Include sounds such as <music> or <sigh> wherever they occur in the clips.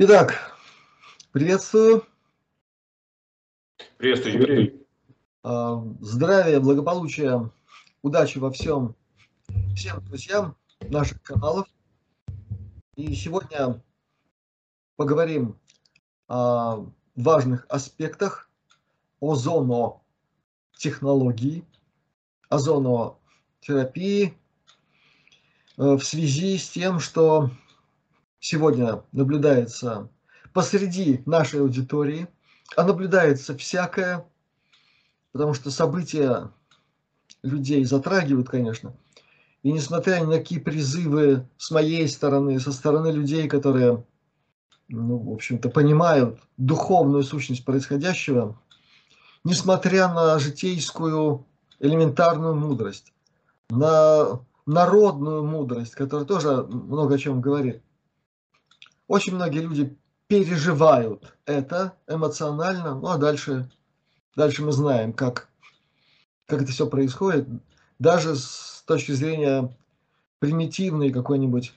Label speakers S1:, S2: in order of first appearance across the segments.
S1: Итак, приветствую.
S2: Приветствую, Юрий.
S1: А, здравия, благополучия, удачи во всем всем друзьям наших каналов. И сегодня поговорим о важных аспектах озонотехнологии, озонотерапии э, в связи с тем, что сегодня наблюдается посреди нашей аудитории, а наблюдается всякое, потому что события людей затрагивают, конечно. И несмотря ни на какие призывы с моей стороны, со стороны людей, которые, ну, в общем-то, понимают духовную сущность происходящего, несмотря на житейскую элементарную мудрость, на народную мудрость, которая тоже много о чем говорит, очень многие люди переживают это эмоционально, ну а дальше, дальше мы знаем, как, как это все происходит. Даже с точки зрения примитивной какой-нибудь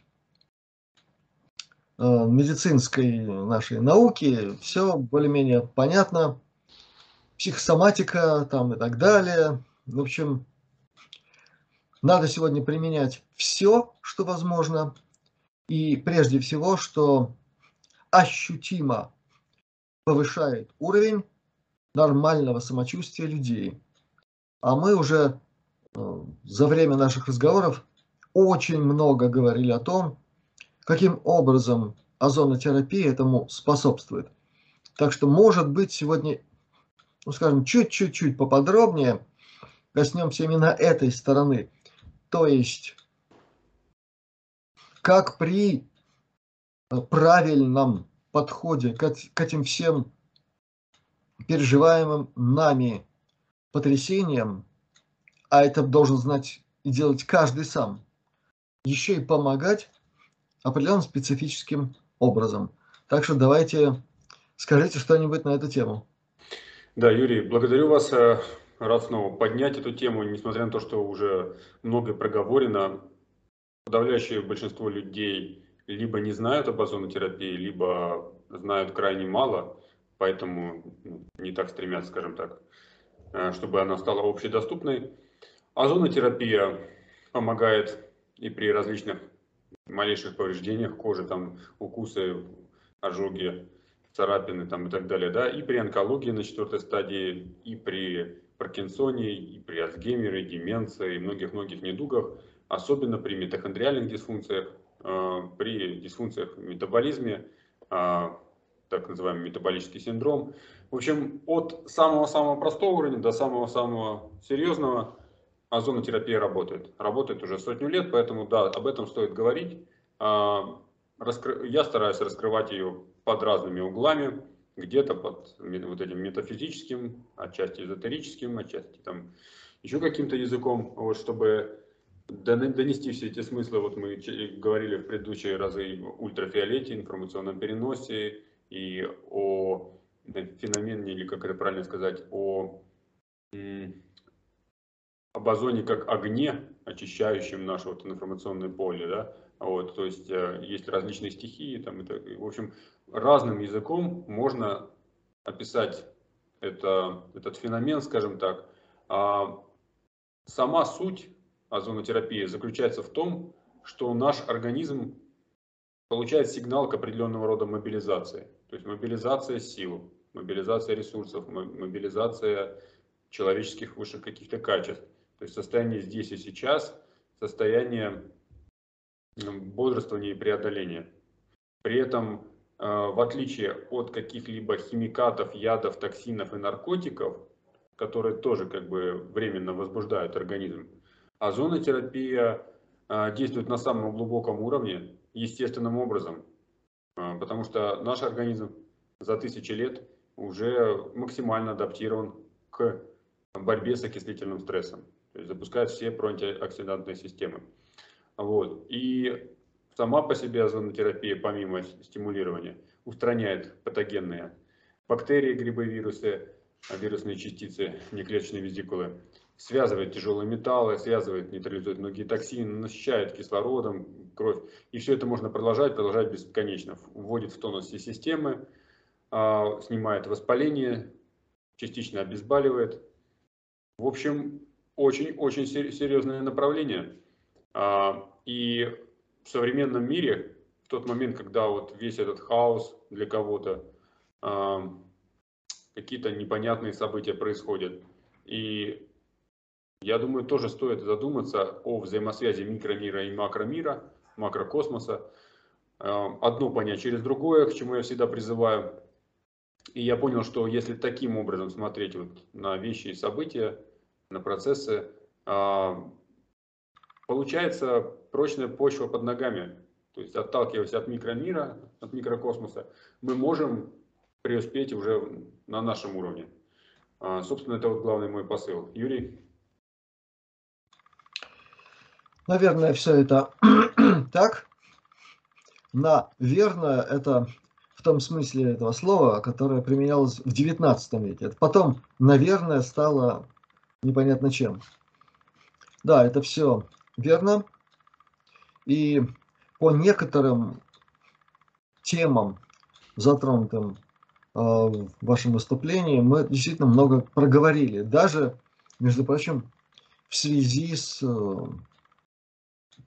S1: э, медицинской нашей науки, все более-менее понятно. Психосоматика там и так далее. В общем, надо сегодня применять все, что возможно, и прежде всего, что ощутимо повышает уровень нормального самочувствия людей. А мы уже э, за время наших разговоров очень много говорили о том, каким образом озонотерапия этому способствует. Так что, может быть, сегодня, ну, скажем, чуть-чуть поподробнее коснемся именно этой стороны. То есть как при э, правильном подходе к, этим всем переживаемым нами потрясениям, а это должен знать и делать каждый сам, еще и помогать определенным специфическим образом. Так что давайте скажите что-нибудь на эту тему.
S2: Да, Юрий, благодарю вас. Э, рад снова поднять эту тему, несмотря на то, что уже много проговорено подавляющее большинство людей либо не знают об озонотерапии, либо знают крайне мало, поэтому ну, не так стремятся, скажем так, э, чтобы она стала общедоступной. Озонотерапия помогает и при различных малейших повреждениях кожи, там укусы, ожоги, царапины там, и так далее, да, и при онкологии на четвертой стадии, и при Паркинсоне, и при Альцгеймере, деменции, и многих-многих недугах – особенно при митохондриальных дисфункциях, э, при дисфункциях в метаболизме, э, так называемый метаболический синдром. В общем, от самого-самого простого уровня до самого-самого серьезного озонотерапия работает. Работает уже сотню лет, поэтому да, об этом стоит говорить. Э, я стараюсь раскрывать ее под разными углами, где-то под вот этим метафизическим, отчасти эзотерическим, отчасти там еще каким-то языком, вот, чтобы донести все эти смыслы, вот мы говорили в предыдущие разы об ультрафиолете, информационном переносе и о феномене, или как это правильно сказать, о об озоне как огне, очищающем наше вот информационное поле, да, вот, то есть э, есть различные стихии, там, и, в общем, разным языком можно описать это, этот феномен, скажем так, а сама суть озонотерапии заключается в том, что наш организм получает сигнал к определенного рода мобилизации. То есть мобилизация сил, мобилизация ресурсов, мобилизация человеческих высших каких-то качеств. То есть состояние здесь и сейчас, состояние бодрствования и преодоления. При этом, э, в отличие от каких-либо химикатов, ядов, токсинов и наркотиков, которые тоже как бы временно возбуждают организм, А, действует на самом глубоком уровне, естественным образом, а, потому что наш организм за тысячи лет уже максимально адаптирован к борьбе с окислительным стрессом, то есть запускает все проантиоксидантные системы. Вот. И сама по себе озонотерапия, помимо стимулирования, устраняет патогенные бактерии, грибы, вирусы, вирусные частицы, неклеточные визикулы, связывает тяжелые металлы, связывает, нейтрализует многие токсины, насыщает кислородом кровь. И все это можно продолжать, продолжать бесконечно. Вводит в тонус все системы, а, снимает воспаление, частично обезболивает. В общем, очень-очень серьезное направление. А, и в современном мире, в тот момент, когда вот весь этот хаос для кого-то, а, какие-то непонятные события происходят. И я думаю, тоже стоит задуматься о взаимосвязи микромира и макромира, макрокосмоса. А, одно понять через другое, к чему я всегда призываю. И я понял, что если таким образом смотреть вот на вещи и события, на процессы, а, получается прочная почва под ногами. То есть отталкиваясь от микромира, от микрокосмоса, мы можем преуспеть уже на нашем уровне. А, собственно, это вот главный мой посыл. Юрий?
S1: Наверное, все это <clears throat> так. Наверное, это в том смысле этого слова, которое применялось в XIX веке. Это потом, наверное, стало непонятно чем. Да, это все верно. И по некоторым темам, затронутым э, в вашем выступлении, мы действительно много проговорили. Даже, между прочим, в связи с э,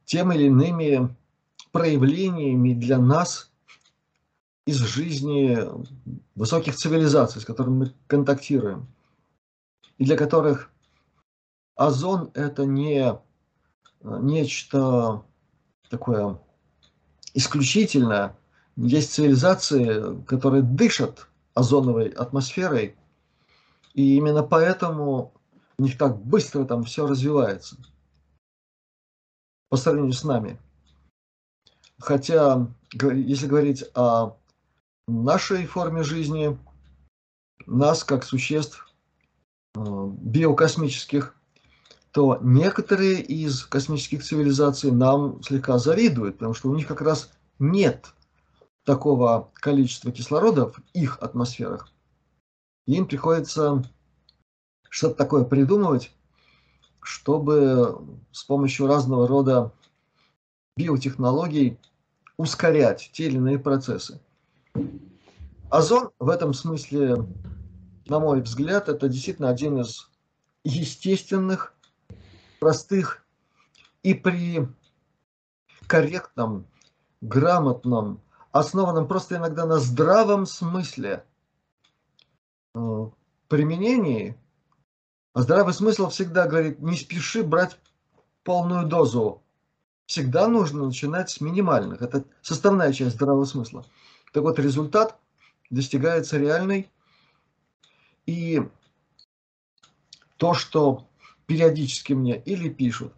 S1: тем или иными проявлениями для нас из жизни высоких цивилизаций, с которыми мы контактируем, и для которых озон – это не нечто такое исключительное. Есть цивилизации, которые дышат озоновой атмосферой, и именно поэтому у них так быстро там все развивается по сравнению с нами. Хотя, если говорить о нашей форме жизни, нас как существ э, биокосмических, то некоторые из космических цивилизаций нам слегка завидуют, потому что у них как раз нет такого количества кислорода в их атмосферах. им приходится что-то такое придумывать, чтобы с помощью разного рода биотехнологий ускорять те или иные процессы. Озон в этом смысле, на мой взгляд, это действительно один из естественных, простых и при корректном, грамотном, основанном просто иногда на здравом смысле э, применении, здравый смысл всегда говорит, не спеши брать полную дозу. Всегда нужно начинать с минимальных. Это составная часть здравого смысла. Так вот, результат достигается реальный. И то, что периодически мне или пишут,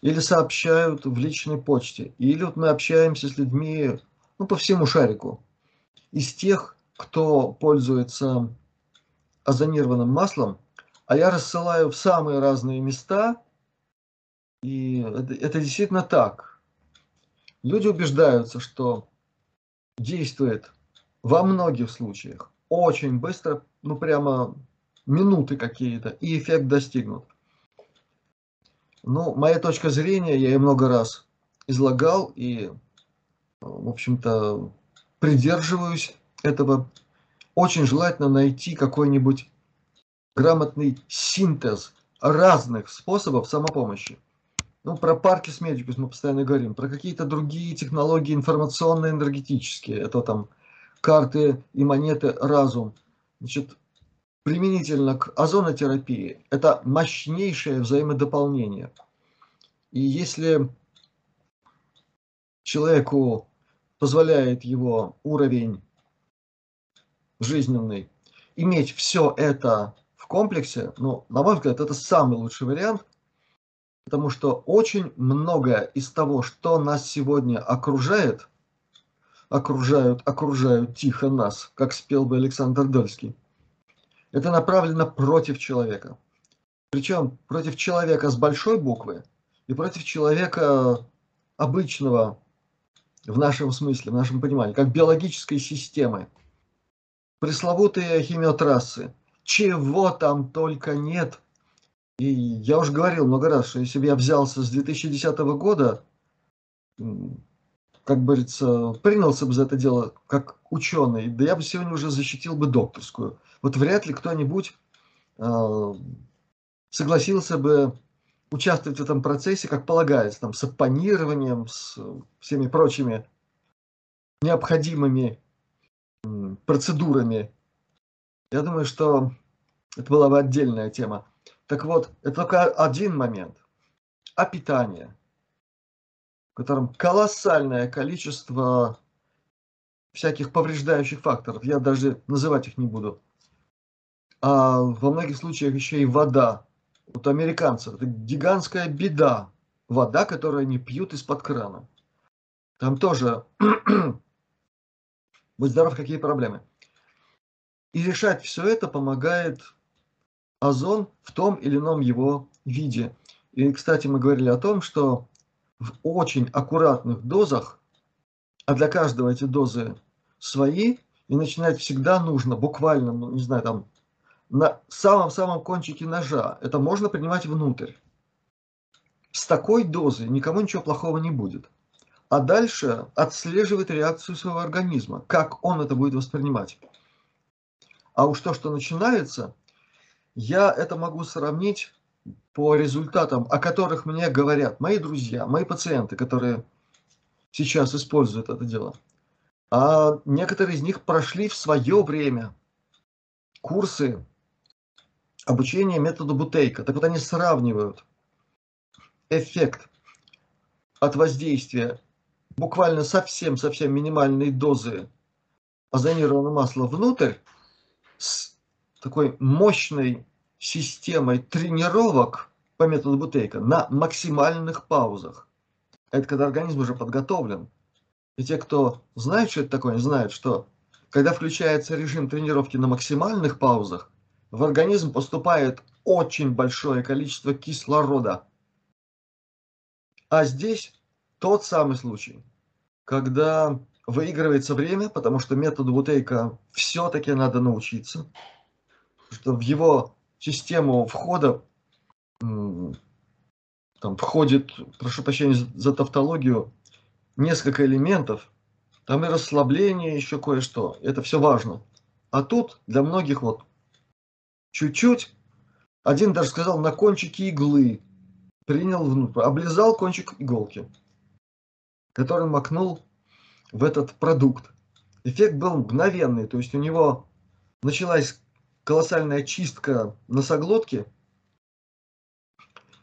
S1: или сообщают в личной почте, или вот мы общаемся с людьми ну, по всему шарику. Из тех, кто пользуется озонированным маслом, а я рассылаю в самые разные места, и это, это действительно так. Люди убеждаются, что действует во многих случаях очень быстро, ну прямо минуты какие-то, и эффект достигнут. Ну, моя точка зрения, я ее много раз излагал, и, в общем-то, придерживаюсь этого. Очень желательно найти какой-нибудь грамотный синтез разных способов самопомощи. Ну, про парки с медикус мы постоянно говорим, про какие-то другие технологии информационно-энергетические, это там карты и монеты разум. Значит, применительно к озонотерапии, это мощнейшее взаимодополнение. И если человеку позволяет его уровень жизненный иметь все это в комплексе, ну, на мой взгляд, это самый лучший вариант, потому что очень многое из того, что нас сегодня окружает, окружают, окружают тихо нас, как спел бы Александр Дольский, это направлено против человека. Причем против человека с большой буквы и против человека обычного в нашем смысле, в нашем понимании, как биологической системы. Пресловутые химиотрассы. Чего там только нет. И я уже говорил много раз, что если бы я взялся с 2010 года, как говорится, принялся бы за это дело как ученый, да я бы сегодня уже защитил бы докторскую. Вот вряд ли кто-нибудь э, согласился бы участвовать в этом процессе, как полагается, там, с оппонированием, с всеми прочими необходимыми процедурами. Я думаю, что это была бы отдельная тема. Так вот, это только один момент. А питание, в котором колоссальное количество всяких повреждающих факторов. Я даже называть их не буду. А во многих случаях еще и вода. Вот американцев это гигантская беда. Вода, которую они пьют из-под крана. Там тоже, будь здоров, какие проблемы. И решать все это помогает озон в том или ином его виде. И, кстати, мы говорили о том, что в очень аккуратных дозах, а для каждого эти дозы свои, и начинать всегда нужно, буквально, ну, не знаю, там, на самом-самом кончике ножа. Это можно принимать внутрь. С такой дозой никому ничего плохого не будет. А дальше отслеживает реакцию своего организма, как он это будет воспринимать. А уж то, что начинается, я это могу сравнить по результатам, о которых мне говорят мои друзья, мои пациенты, которые сейчас используют это дело. А некоторые из них прошли в свое время курсы обучения методу Бутейка. Так вот они сравнивают эффект от воздействия буквально совсем-совсем минимальной дозы озонированного масла внутрь с такой мощной системой тренировок по методу Бутейка на максимальных паузах. Это когда организм уже подготовлен. И те, кто знает, что это такое, знают, что когда включается режим тренировки на максимальных паузах, в организм поступает очень большое количество кислорода. А здесь тот самый случай, когда выигрывается время, потому что методу Бутейка все-таки надо научиться, что в его систему входа там входит, прошу прощения за тавтологию, несколько элементов, там и расслабление, еще кое-что. Это все важно. А тут для многих вот чуть-чуть, один даже сказал, на кончике иглы принял внутрь, облизал кончик иголки, который макнул в этот продукт. Эффект был мгновенный, то есть у него началась колоссальная чистка носоглотки,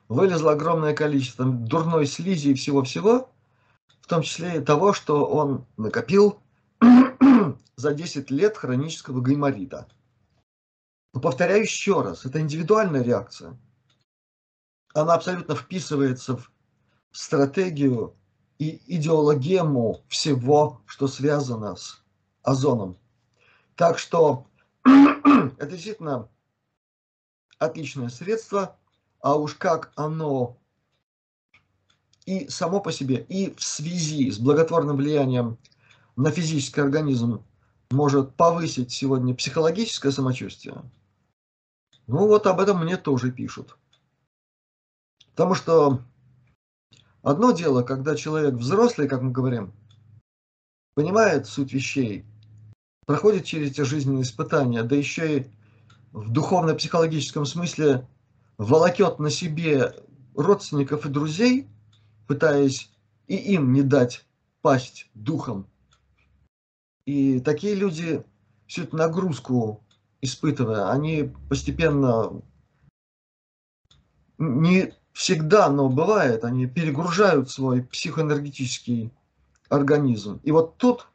S1: вылезло огромное количество дурной слизи и всего-всего, в том числе и того, что он накопил <clears throat> за 10 лет хронического гайморита. Но повторяю еще раз, это индивидуальная реакция. Она абсолютно вписывается в стратегию и идеологему всего, что связано с озоном. Так что <clears throat> это действительно отличное средство, а уж как оно и само по себе, и в связи с благотворным влиянием на физический организм может повысить сегодня психологическое самочувствие, ну вот об этом мне тоже пишут. Потому что одно дело, когда человек взрослый, как мы говорим, понимает суть вещей, проходит через эти жизненные испытания, да еще и в духовно-психологическом смысле волокет на себе родственников и друзей, пытаясь и им не дать пасть духом. И такие люди всю эту нагрузку испытывая, они постепенно не всегда, но бывает, они перегружают свой психоэнергетический организм. И вот тут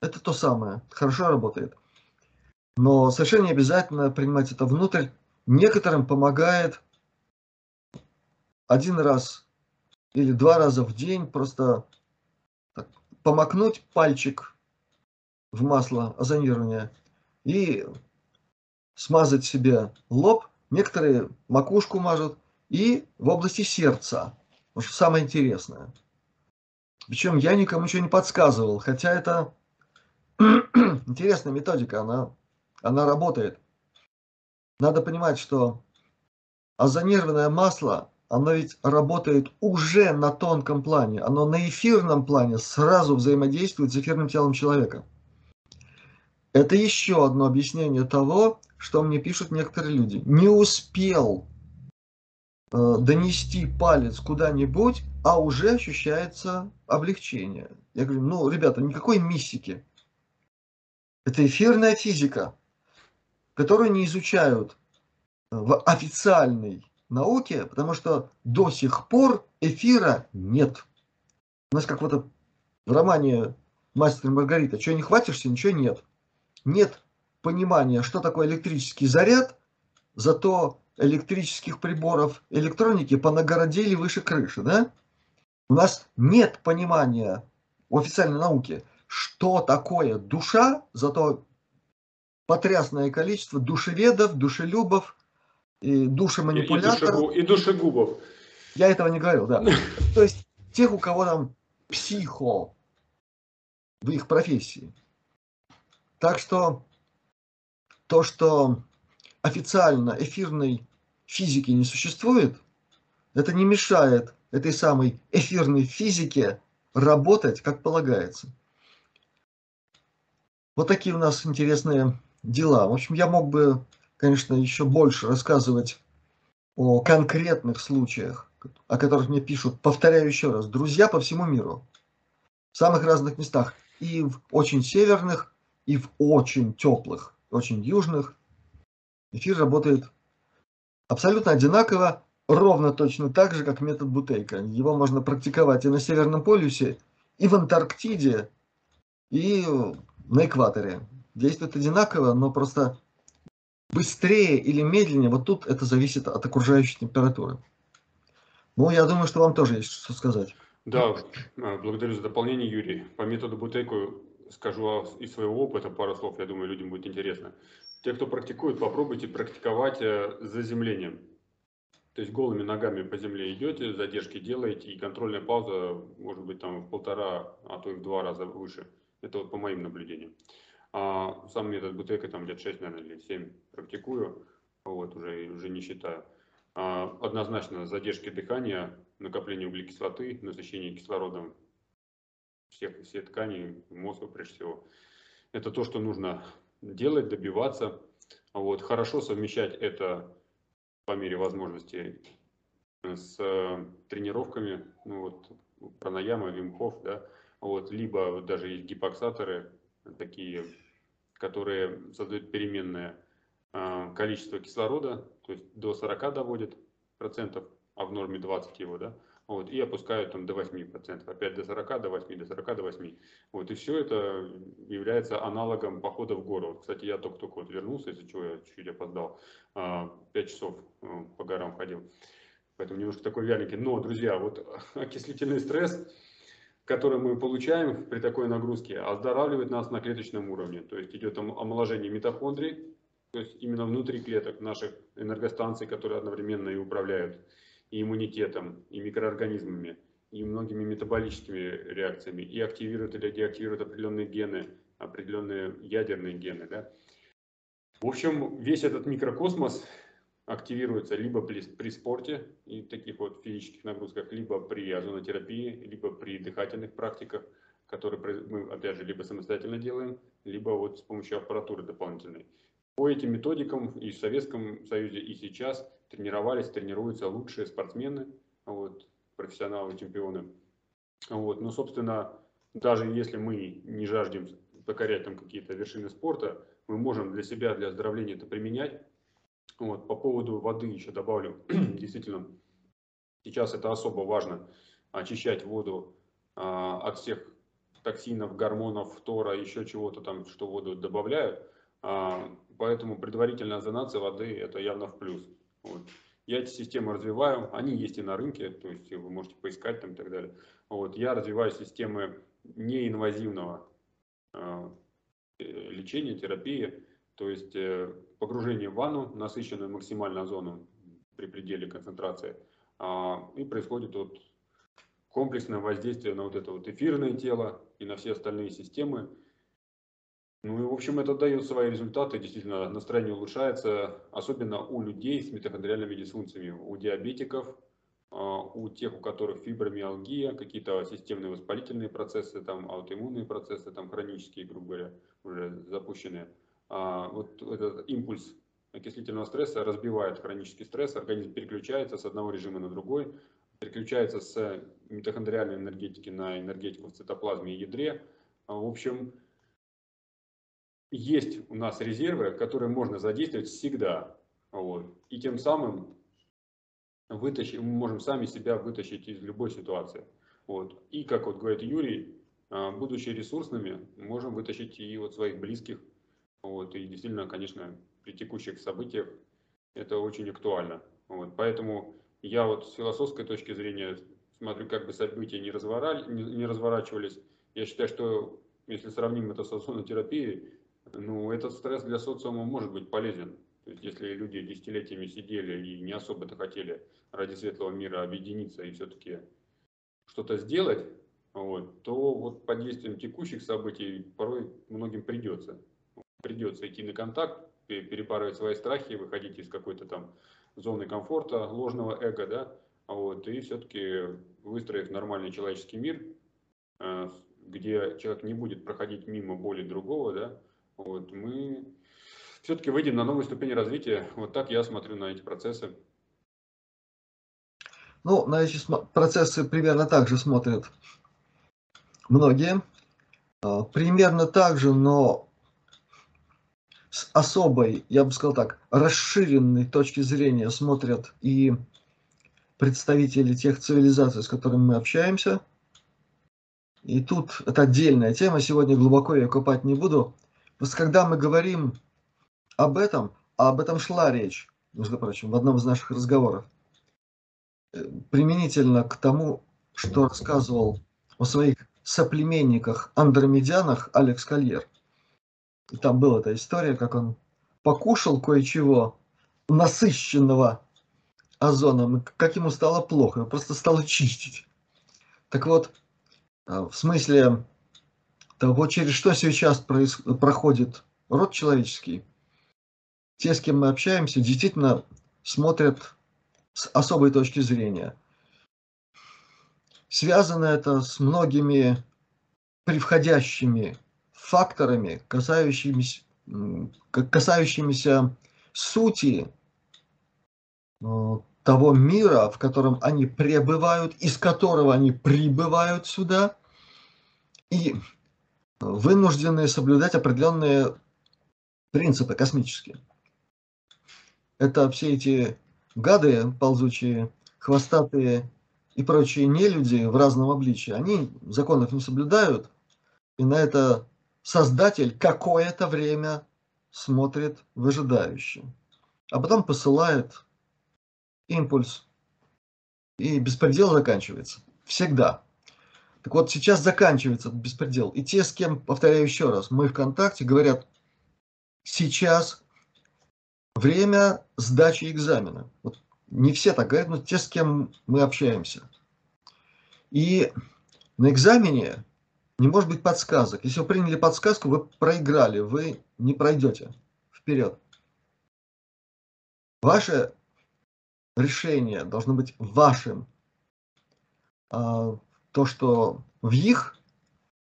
S1: это то самое, хорошо работает. Но совершенно не обязательно принимать это внутрь. Некоторым помогает один раз или два раза в день просто так, помакнуть пальчик в масло озонирования и смазать себе лоб. Некоторые макушку мажут и в области сердца. Что самое интересное. Причем я никому ничего не подсказывал, хотя это <clears throat> интересная методика, она, она работает. Надо понимать, что озонированное масло, оно ведь работает уже на тонком плане, оно на эфирном плане сразу взаимодействует с эфирным телом человека. Это еще одно объяснение того, что мне пишут некоторые люди. Не успел донести палец куда-нибудь, а уже ощущается облегчение. Я говорю, ну, ребята, никакой мистики. Это эфирная физика, которую не изучают в официальной науке, потому что до сих пор эфира нет. У нас как вот в романе «Мастер и Маргарита», чего не хватишься, ничего нет. Нет понимания, что такое электрический заряд, зато электрических приборов электроники понагородили выше крыши, да? У нас нет понимания в официальной науке, что такое душа, зато потрясное количество душеведов, душелюбов, и душеманипуляторов.
S2: И, и, душегубов.
S1: Я этого не говорил, да. <laughs> То есть тех, у кого там психо в их профессии. Так что то, что официально эфирной физики не существует, это не мешает этой самой эфирной физике работать как полагается. Вот такие у нас интересные дела. В общем, я мог бы, конечно, еще больше рассказывать о конкретных случаях, о которых мне пишут, повторяю еще раз, друзья по всему миру, в самых разных местах, и в очень северных, и в очень теплых, очень южных. Эфир работает абсолютно одинаково, ровно точно так же, как метод Бутейка. Его можно практиковать и на Северном полюсе, и в Антарктиде, и на экваторе. Действует одинаково, но просто быстрее или медленнее, вот тут это зависит от окружающей температуры. Ну, я думаю, что вам тоже есть что сказать.
S2: Да, а, благодарю за дополнение, Юрий. По методу Бутейку скажу из своего опыта пару слов, я думаю, людям будет интересно. Те, кто практикует, попробуйте практиковать э, заземлением. То есть голыми ногами по земле идете, задержки делаете, и контрольная пауза может быть там в полтора, а то и в два раза выше. Это вот по моим наблюдениям. А сам метод бутейка там лет 6, наверное, или 7 практикую, вот, уже, уже не считаю. А, однозначно задержки дыхания, накопление углекислоты, насыщение кислородом всех, все ткани, мозга прежде всего. Это то, что нужно делать, добиваться. Вот, хорошо совмещать это по мере возможности с э, тренировками, ну вот, пранаяма, вимков, да, вот, либо даже есть гипоксаторы, такие, которые создают переменное э, количество кислорода, то есть до 40 доводят процентов, а в норме 20 его, да, вот, и опускают там до 8%, опять до 40, до 8, до 40, до 8. Вот, и все это является аналогом похода в гору. Кстати, я только-только вот вернулся, из-за чего я чуть-чуть опоздал, 5 а, часов э, по горам ходил, поэтому немножко такой вяленький. Но, друзья, вот <laughs> окислительный стресс, который мы получаем при такой нагрузке, оздоравливает нас на клеточном уровне. То есть идет омоложение митохондрий, то есть именно внутри клеток наших энергостанций, которые одновременно и управляют и иммунитетом, и микроорганизмами, и многими метаболическими реакциями, и активируют или деактивируют определенные гены, определенные ядерные гены. Да? В общем, весь этот микрокосмос активируется либо при, при спорте и таких вот физических нагрузках, либо при озонотерапии, либо при дыхательных практиках, которые мы, опять же, либо самостоятельно делаем, либо вот с помощью аппаратуры дополнительной. По этим методикам и в Советском Союзе, и сейчас тренировались, тренируются лучшие спортсмены, вот, профессионалы, чемпионы. Вот, ну, собственно, даже если мы не жаждем покорять там какие-то вершины спорта, мы можем для себя, для оздоровления это применять. Вот, по поводу воды еще добавлю, <clears throat> действительно, сейчас это особо важно, очищать воду а, от всех токсинов, гормонов, фтора, еще чего-то там, что воду добавляют. А, поэтому предварительная озонация воды это явно в плюс. Вот. Я эти системы развиваю, они есть и на рынке, то есть вы можете поискать там и так далее. Вот. Я развиваю системы неинвазивного э, лечения, терапии, то есть э, погружение в ванну, насыщенную максимально озоном при пределе концентрации, э, и происходит вот комплексное воздействие на вот это вот эфирное тело и на все остальные системы. Ну и, в общем, это дает свои результаты. Действительно, настроение улучшается, особенно у людей с митохондриальными дисфункциями, у диабетиков, а, у тех, у которых фибромиалгия, какие-то системные воспалительные процессы, там, аутоиммунные процессы, там, хронические, грубо говоря, уже запущенные. А вот этот импульс окислительного стресса разбивает хронический стресс, организм переключается с одного режима на другой, переключается с митохондриальной энергетики на энергетику в цитоплазме и ядре. А, в общем, есть у нас резервы, которые можно задействовать всегда. Вот. И тем самым вытащить, мы можем сами себя вытащить из любой ситуации. Вот. И, как вот говорит Юрий, а, будучи ресурсными, можем вытащить и вот своих близких. Вот. И действительно, конечно, при текущих событиях это очень актуально. Вот. Поэтому я вот с философской точки зрения смотрю, как бы события не, разворали, не, не разворачивались. Я считаю, что если сравним это с озонотерапией, ну, этот стресс для социума может быть полезен. То есть, если люди десятилетиями сидели и не особо-то хотели ради светлого мира объединиться и все-таки что-то сделать, вот, то вот под действием текущих событий порой многим придется. Придется идти на контакт, перепарывать свои страхи, выходить из какой-то там зоны комфорта, ложного эго, да, вот, и все-таки выстроив нормальный человеческий мир, э, где человек не будет проходить мимо боли другого, да, вот, мы все-таки выйдем на новую ступень развития. Вот так я смотрю на эти процессы.
S1: Ну, на эти процессы примерно так же смотрят многие. А, примерно так же, но с особой, я бы сказал так, расширенной точки зрения смотрят и представители тех цивилизаций, с которыми мы общаемся. И тут это отдельная тема, сегодня глубоко ее копать не буду. Просто когда мы говорим об этом, а об этом шла речь, между прочим, в одном из наших разговоров, э, применительно к тому, что рассказывал о своих соплеменниках андромедянах Алекс Кольер. И там была эта история, как он покушал кое-чего насыщенного озоном, как ему стало плохо, его просто стало чистить. Так вот, э, в смысле того, через что сейчас проходит род человеческий, те, с кем мы общаемся, действительно смотрят с особой точки зрения. Связано это с многими превходящими факторами, касающимися, касающимися сути э, того мира, в котором они пребывают, из которого они прибывают сюда, и вынуждены соблюдать определенные принципы космические. Это все эти гады ползучие, хвостатые и прочие нелюди в разном обличии, они законов не соблюдают, и на это Создатель какое-то время смотрит выжидающе, а потом посылает импульс, и беспредел заканчивается. Всегда. Так вот, сейчас заканчивается этот беспредел. И те, с кем, повторяю еще раз, мы в контакте, говорят, сейчас время сдачи экзамена. Вот не все так говорят, но те, с кем мы общаемся. И на экзамене не может быть подсказок. Если вы приняли подсказку, вы проиграли, вы не пройдете вперед. Ваше решение должно быть вашим. А, то, что в их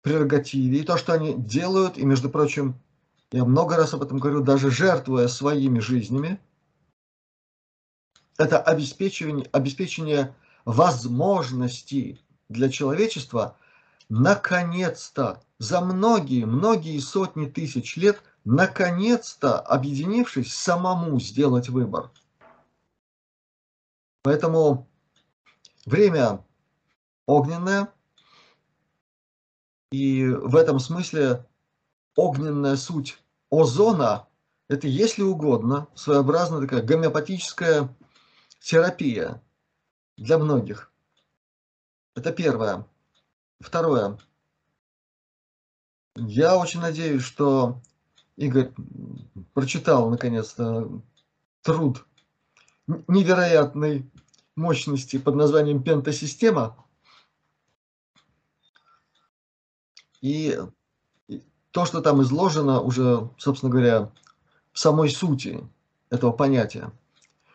S1: прерогативе, и то, что они делают, и, между прочим, я много раз об этом говорю, даже жертвуя своими жизнями, это обеспечивание, обеспечение возможностей для человечества наконец-то, за многие-многие сотни тысяч лет, наконец-то, объединившись, самому сделать выбор. Поэтому время огненная. И в этом смысле огненная суть озона – это, если угодно, своеобразная такая гомеопатическая терапия для многих. Это первое. Второе. Я очень надеюсь, что Игорь прочитал наконец-то труд невероятной мощности под названием пентасистема. И то, что там изложено уже, собственно говоря, в самой сути этого понятия.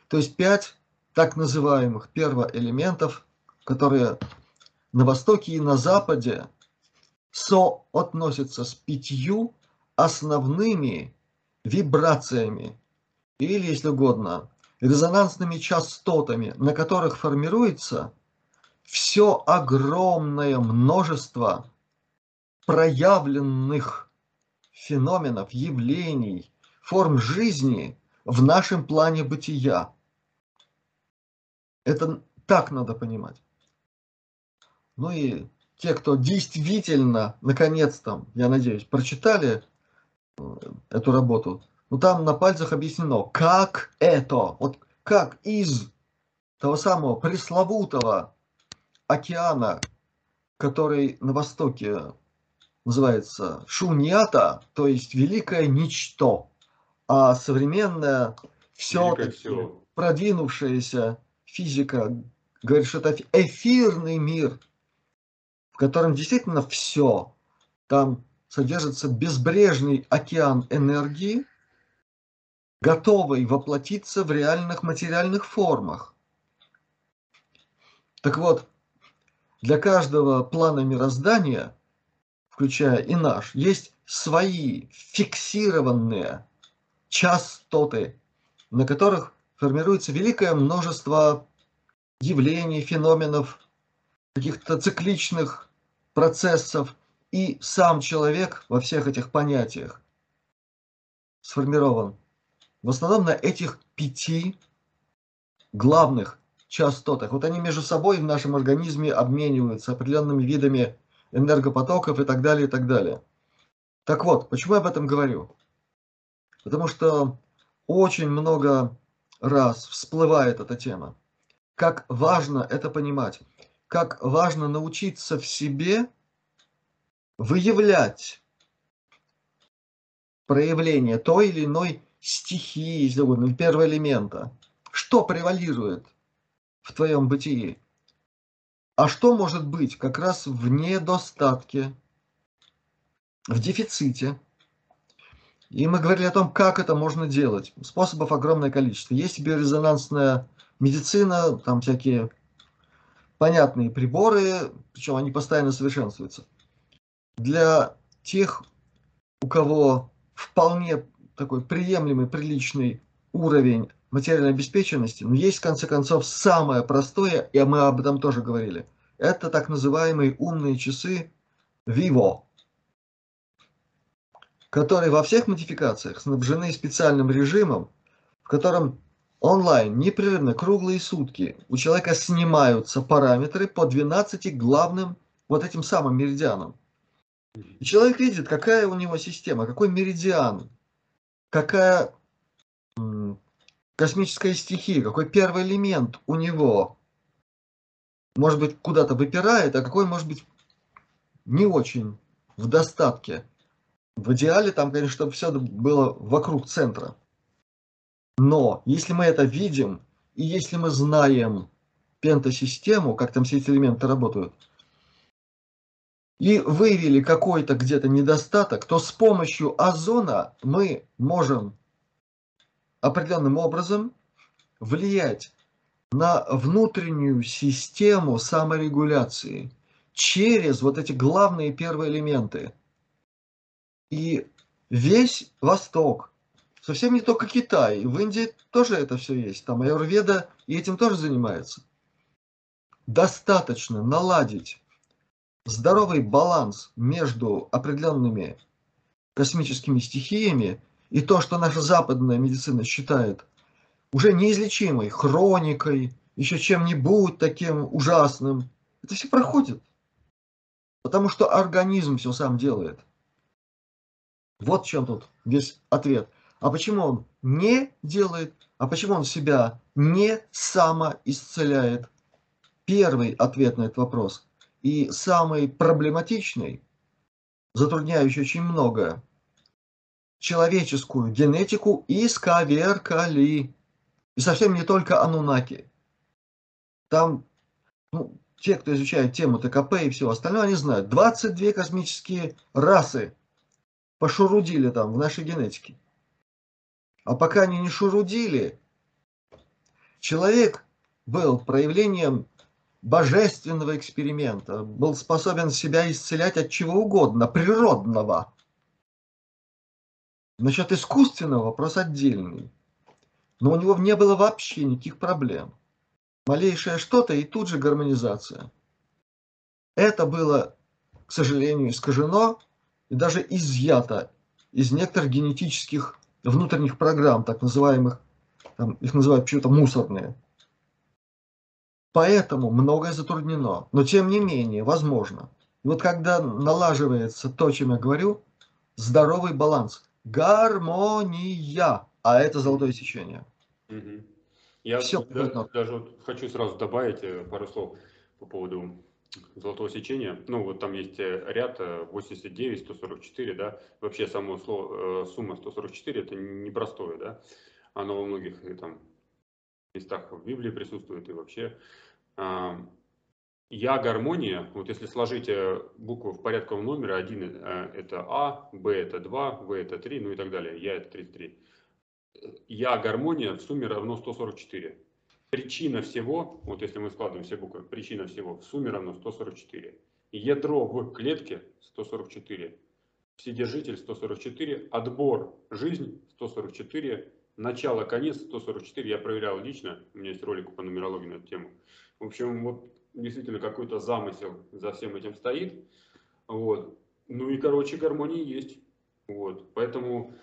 S1: То есть пять так называемых первоэлементов, которые на Востоке и на Западе соотносятся с пятью основными вибрациями, или, если угодно, резонансными частотами, на которых формируется все огромное множество проявленных феноменов, явлений, форм жизни в нашем плане бытия. Это так надо понимать. Ну и те, кто действительно, наконец-то, я надеюсь, прочитали э, эту работу, ну там на пальцах объяснено, как это, вот как из того самого пресловутого океана, который на востоке называется Шуньята, то есть великое ничто, а современная все-таки продвинувшаяся физика говорит, что это эфирный мир, в котором действительно все, там содержится безбрежный океан энергии, готовый воплотиться в реальных материальных формах. Так вот, для каждого плана мироздания, включая и наш, есть свои фиксированные частоты, на которых формируется великое множество явлений, феноменов, каких-то цикличных процессов, и сам человек во всех этих понятиях сформирован в основном на этих пяти главных частотах. Вот они между собой в нашем организме обмениваются определенными видами энергопотоков и так далее, и так далее. Так вот, почему я об этом говорю? Потому что очень много раз всплывает эта тема. Как важно это понимать. Как важно научиться в себе выявлять проявление той или иной стихии, если угодно, первого элемента. Что превалирует в твоем бытии? А что может быть как раз в недостатке, в дефиците? И мы говорили о том, как это можно делать. Способов огромное количество. Есть биорезонансная медицина, там всякие понятные приборы, причем они постоянно совершенствуются. Для тех, у кого вполне такой приемлемый, приличный уровень материальной обеспеченности, но есть, в конце концов, самое простое, и мы об этом тоже говорили, это так называемые умные часы Vivo, которые во всех модификациях снабжены специальным режимом, в котором онлайн непрерывно круглые сутки у человека снимаются параметры по 12 главным вот этим самым меридианам. И человек видит, какая у него система, какой меридиан, какая космическая стихия, какой первый элемент у него, может быть, куда-то выпирает, а какой, может быть, не очень в достатке. В идеале там, конечно, чтобы все было вокруг центра. Но если мы это видим, и если мы знаем пентасистему, как там все эти элементы работают, и выявили какой-то где-то недостаток, то с помощью озона мы можем определенным образом влиять на внутреннюю систему саморегуляции через вот эти главные первые элементы. И весь Восток, совсем не только Китай, в Индии тоже это все есть, там Аюрведа и этим тоже занимается. Достаточно наладить здоровый баланс между определенными космическими стихиями и то, что наша западная медицина считает уже неизлечимой хроникой, еще чем-нибудь таким ужасным, это все проходит. Потому что организм все сам делает. Вот в чем тут весь ответ. А почему он не делает, а почему он себя не самоисцеляет? Первый ответ на этот вопрос и самый проблематичный, затрудняющий очень многое, человеческую генетику исковеркали. И совсем не только анунаки. Там, ну, те, кто изучает тему ТКП и все остальное, они знают. 22 космические расы пошурудили там в нашей генетике. А пока они не шурудили, человек был проявлением божественного эксперимента, был способен себя исцелять от чего угодно, природного. Насчет искусственного вопрос отдельный. Но у него не было вообще никаких проблем. Малейшее что-то и тут же гармонизация. Это было, к сожалению, искажено и даже изъято из некоторых генетических внутренних программ, так называемых, там, их называют почему-то мусорные. Поэтому многое затруднено. Но тем не менее, возможно. И вот когда налаживается то, чем я говорю, здоровый баланс, гармония, а это золотое сечение.
S2: Угу. Я Все, да, даже вот хочу сразу добавить э, пару слов по поводу золотого сечения. Ну, вот там есть э, ряд 89, э, 144, да. Вообще само слово, сумма 144 это непростое, да. Оно во многих там местах в Библии присутствует и вообще. Я гармония, вот если сложить буквы в порядковом номере, один это А, Б это 2, В это 3, ну и так далее, Я это 33. Я гармония в сумме равно 144. Причина всего, вот если мы складываем все буквы, причина всего в сумме равно 144. Ядро в клетке 144. Вседержитель 144. Отбор жизнь 144. Начало, конец 144. Я проверял лично. У меня есть ролик по нумерологии на эту тему. В общем, вот действительно какой-то замысел за всем этим стоит. Вот. Ну и, короче, гармония есть. Вот. Поэтому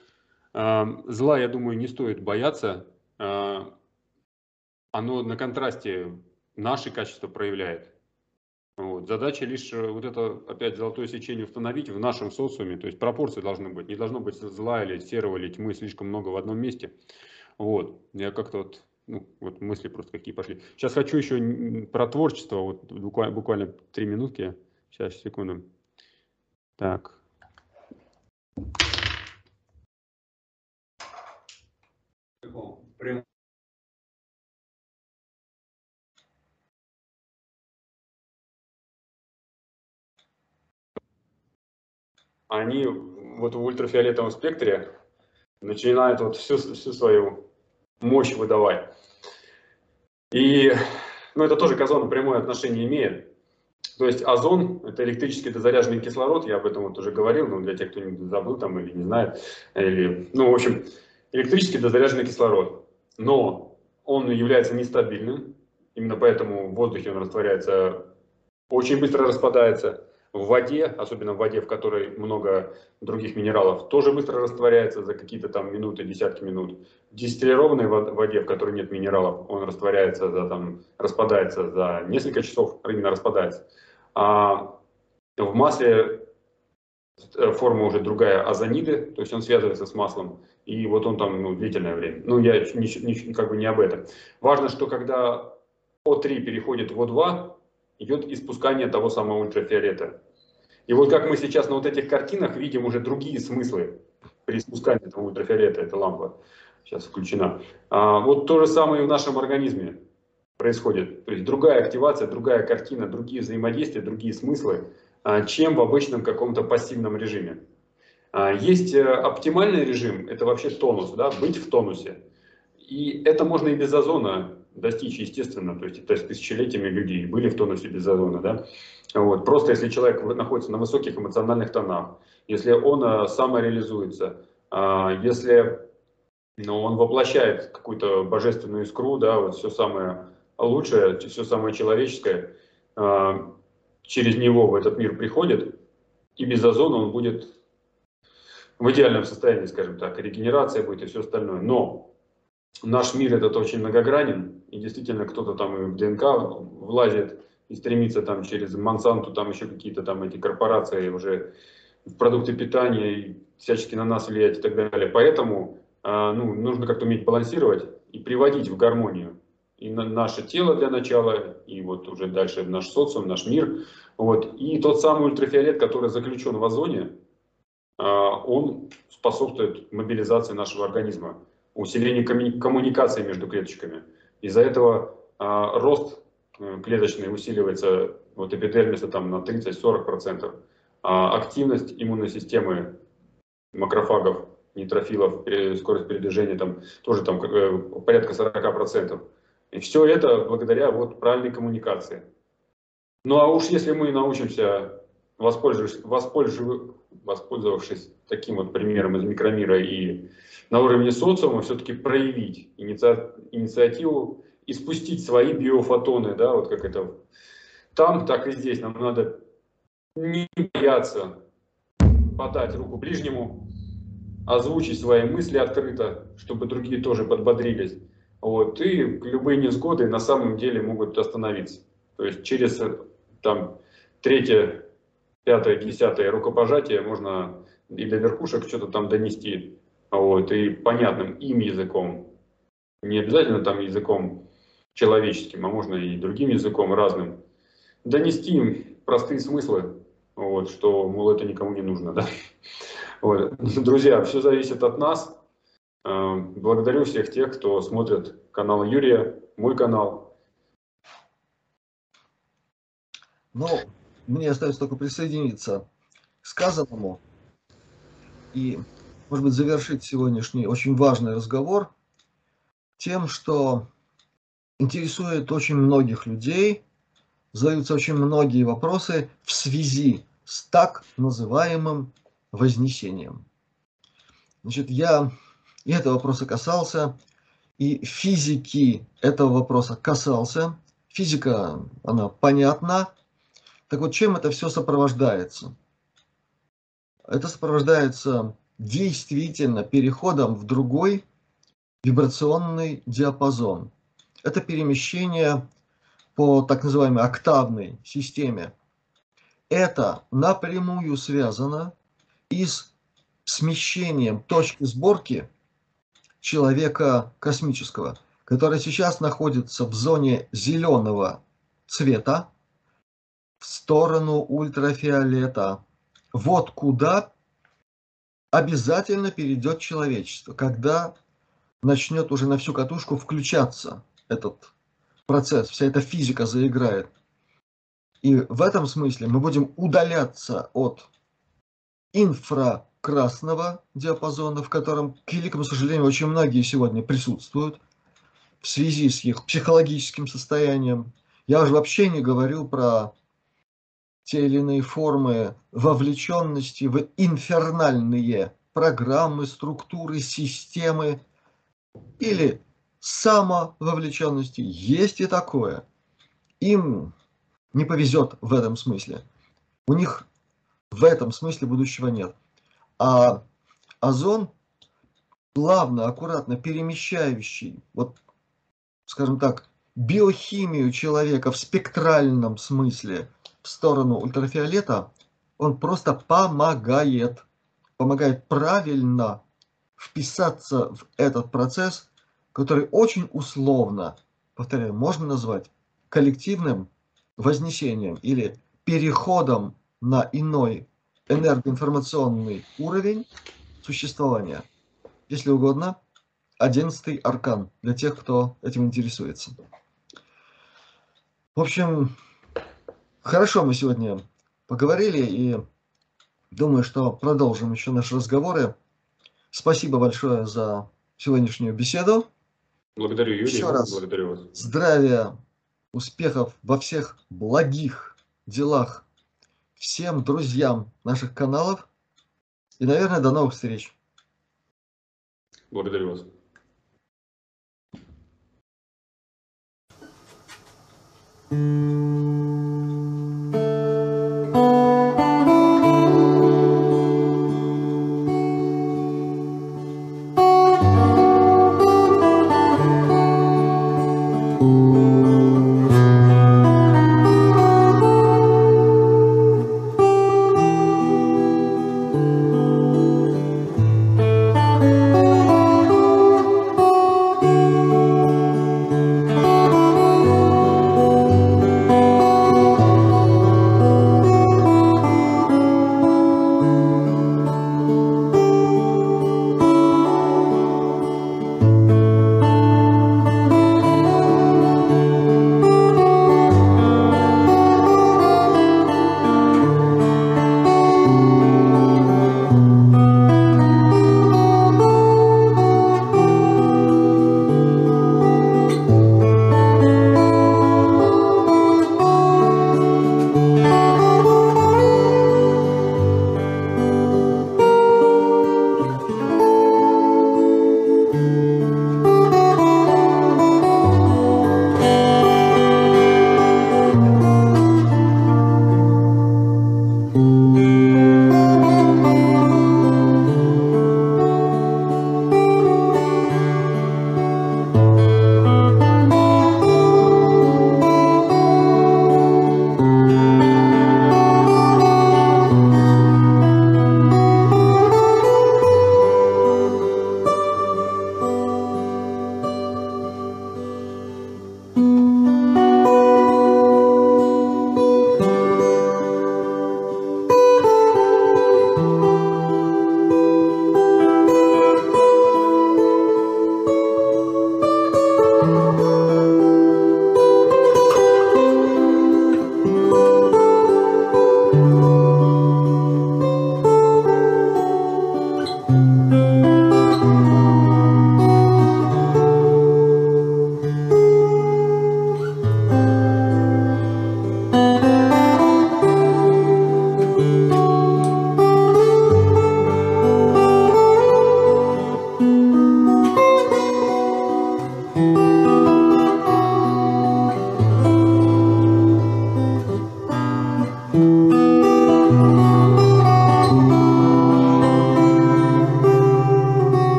S2: Зла, я думаю, не стоит бояться. А, оно на контрасте наши качества проявляет. Вот. Задача лишь э, вот это, опять, золотое сечение установить в нашем социуме. То есть пропорции должны быть. Не должно быть зла или серого или тьмы слишком много в одном месте. Вот. Я как-то вот, ну, вот мысли просто какие пошли. Сейчас хочу еще про творчество. Вот буквально, буквально три минутки. Сейчас, секунду. Так. прям они вот в ультрафиолетовом спектре начинают вот всю, всю свою мощь выдавать. И ну, это тоже к озону прямое отношение имеет. То есть озон – это электрически дозаряженный кислород, я об этом вот уже говорил, но для тех, кто не забыл там или не знает, или, ну, в общем, электрически дозаряженный кислород. Но он является нестабильным, именно поэтому в воздухе он растворяется, очень быстро распадается. В воде, особенно в воде, в которой много других минералов, тоже быстро растворяется за какие-то там минуты, десятки минут. В дистиллированной воде, в которой нет минералов, он растворяется, за, там, распадается за несколько часов, именно распадается. А в масле э, форма уже другая азониды, то есть он связывается с маслом и вот он там ну, длительное время. Ну, я не, не, как бы не об этом. Важно, что когда О3 переходит в О2, идет испускание того самого ультрафиолета. И вот как мы сейчас на вот этих картинах видим уже другие смыслы при испускании этого ультрафиолета, эта лампа сейчас включена. А, вот то же самое и в нашем организме происходит. То есть другая активация, другая картина, другие взаимодействия, другие смыслы, а, чем в обычном каком-то пассивном режиме. А, есть э, оптимальный режим, это вообще тонус, да, быть в тонусе. И это можно и без озона достичь, естественно, то есть, то есть тысячелетиями людей были в тонусе без озона, да. Вот. Просто если человек находится на высоких эмоциональных тонах, если он э, самореализуется, а, если ну, он воплощает какую-то божественную искру, да, вот все самое лучшее, все самое человеческое, а, через него в этот мир приходит, и без озона он будет в идеальном состоянии, скажем так, регенерация будет и все остальное. Но наш мир этот очень многогранен, и действительно кто-то там и в ДНК влазит и стремится там через Монсанту, там еще какие-то там эти корпорации уже в продукты питания и всячески на нас влиять и так далее. Поэтому э, ну, нужно как-то уметь балансировать и приводить в гармонию и на наше тело для начала, и вот уже дальше наш социум, наш мир. Вот. И тот самый ультрафиолет, который заключен в озоне, а, он способствует мобилизации нашего организма, усилению коммуникации между клеточками. Из-за этого а, рост э, клеточный усиливается вот эпидермиса там на 30-40%, а активность иммунной системы макрофагов, нейтрофилов, скорость передвижения там тоже там э, порядка 40%. И все это благодаря вот правильной коммуникации. Ну а уж если мы научимся, воспользовавшись, воспользовавшись, воспользовавшись таким вот примером из микромира и на уровне социума, все-таки проявить инициативу и спустить свои биофотоны, да, вот как это там, так и здесь. Нам надо не бояться подать руку ближнему, озвучить свои мысли открыто, чтобы другие тоже подбодрились. Вот, и любые невзгоды на самом деле могут остановиться. То есть через там третье, пятое, десятое рукопожатие можно и до верхушек что-то там донести. Вот, и понятным им языком. Не обязательно там языком человеческим, а можно и другим языком разным. Донести им простые смыслы, вот, что, мол, это никому не нужно. <laughs> Да? Вот. Друзья, все зависит от нас. Э, благодарю всех тех, кто смотрит канал Юрия, мой канал.
S1: Ну, мне остается только присоединиться к сказанному и, может быть, завершить сегодняшний очень важный разговор тем, что интересует очень многих людей, задаются очень многие вопросы в связи с так называемым вознесением. Значит, я и этого вопроса касался, и физики этого вопроса касался. Физика, она понятна. Так вот, чем это все сопровождается? Это сопровождается действительно переходом в другой вибрационный диапазон. Это перемещение по так называемой октавной системе. Это напрямую связано и с смещением точки сборки человека космического, который сейчас находится в зоне зеленого цвета в сторону ультрафиолета. Вот куда обязательно перейдет человечество, когда начнет уже на всю катушку включаться этот процесс, вся эта физика заиграет. И в этом смысле мы будем удаляться от инфракрасного диапазона, в котором, к великому сожалению, очень многие сегодня присутствуют в связи с их психологическим состоянием. Я уже вообще не говорю про те или иные формы вовлеченности в инфернальные программы, структуры, системы или самововлеченности. Есть и такое. Им не повезет в этом смысле. У них в этом смысле будущего нет. А озон плавно, аккуратно перемещающий, вот, скажем так, биохимию человека в спектральном смысле в сторону ультрафиолета, он просто помогает, помогает правильно вписаться в этот процесс, который очень условно, повторяю, можно назвать коллективным вознесением или переходом на иной энергоинформационный уровень существования. Если угодно, одиннадцатый аркан для тех, кто этим интересуется. В общем, хорошо мы сегодня поговорили и думаю, что продолжим еще наши разговоры. Спасибо большое за сегодняшнюю беседу.
S2: Благодарю, Юрий.
S1: Еще раз
S2: благодарю вас.
S1: Здравия, успехов во всех благих делах всем друзьям наших каналов. И, наверное, до новых встреч.
S2: Благодарю вас.
S1: Mm-hmm.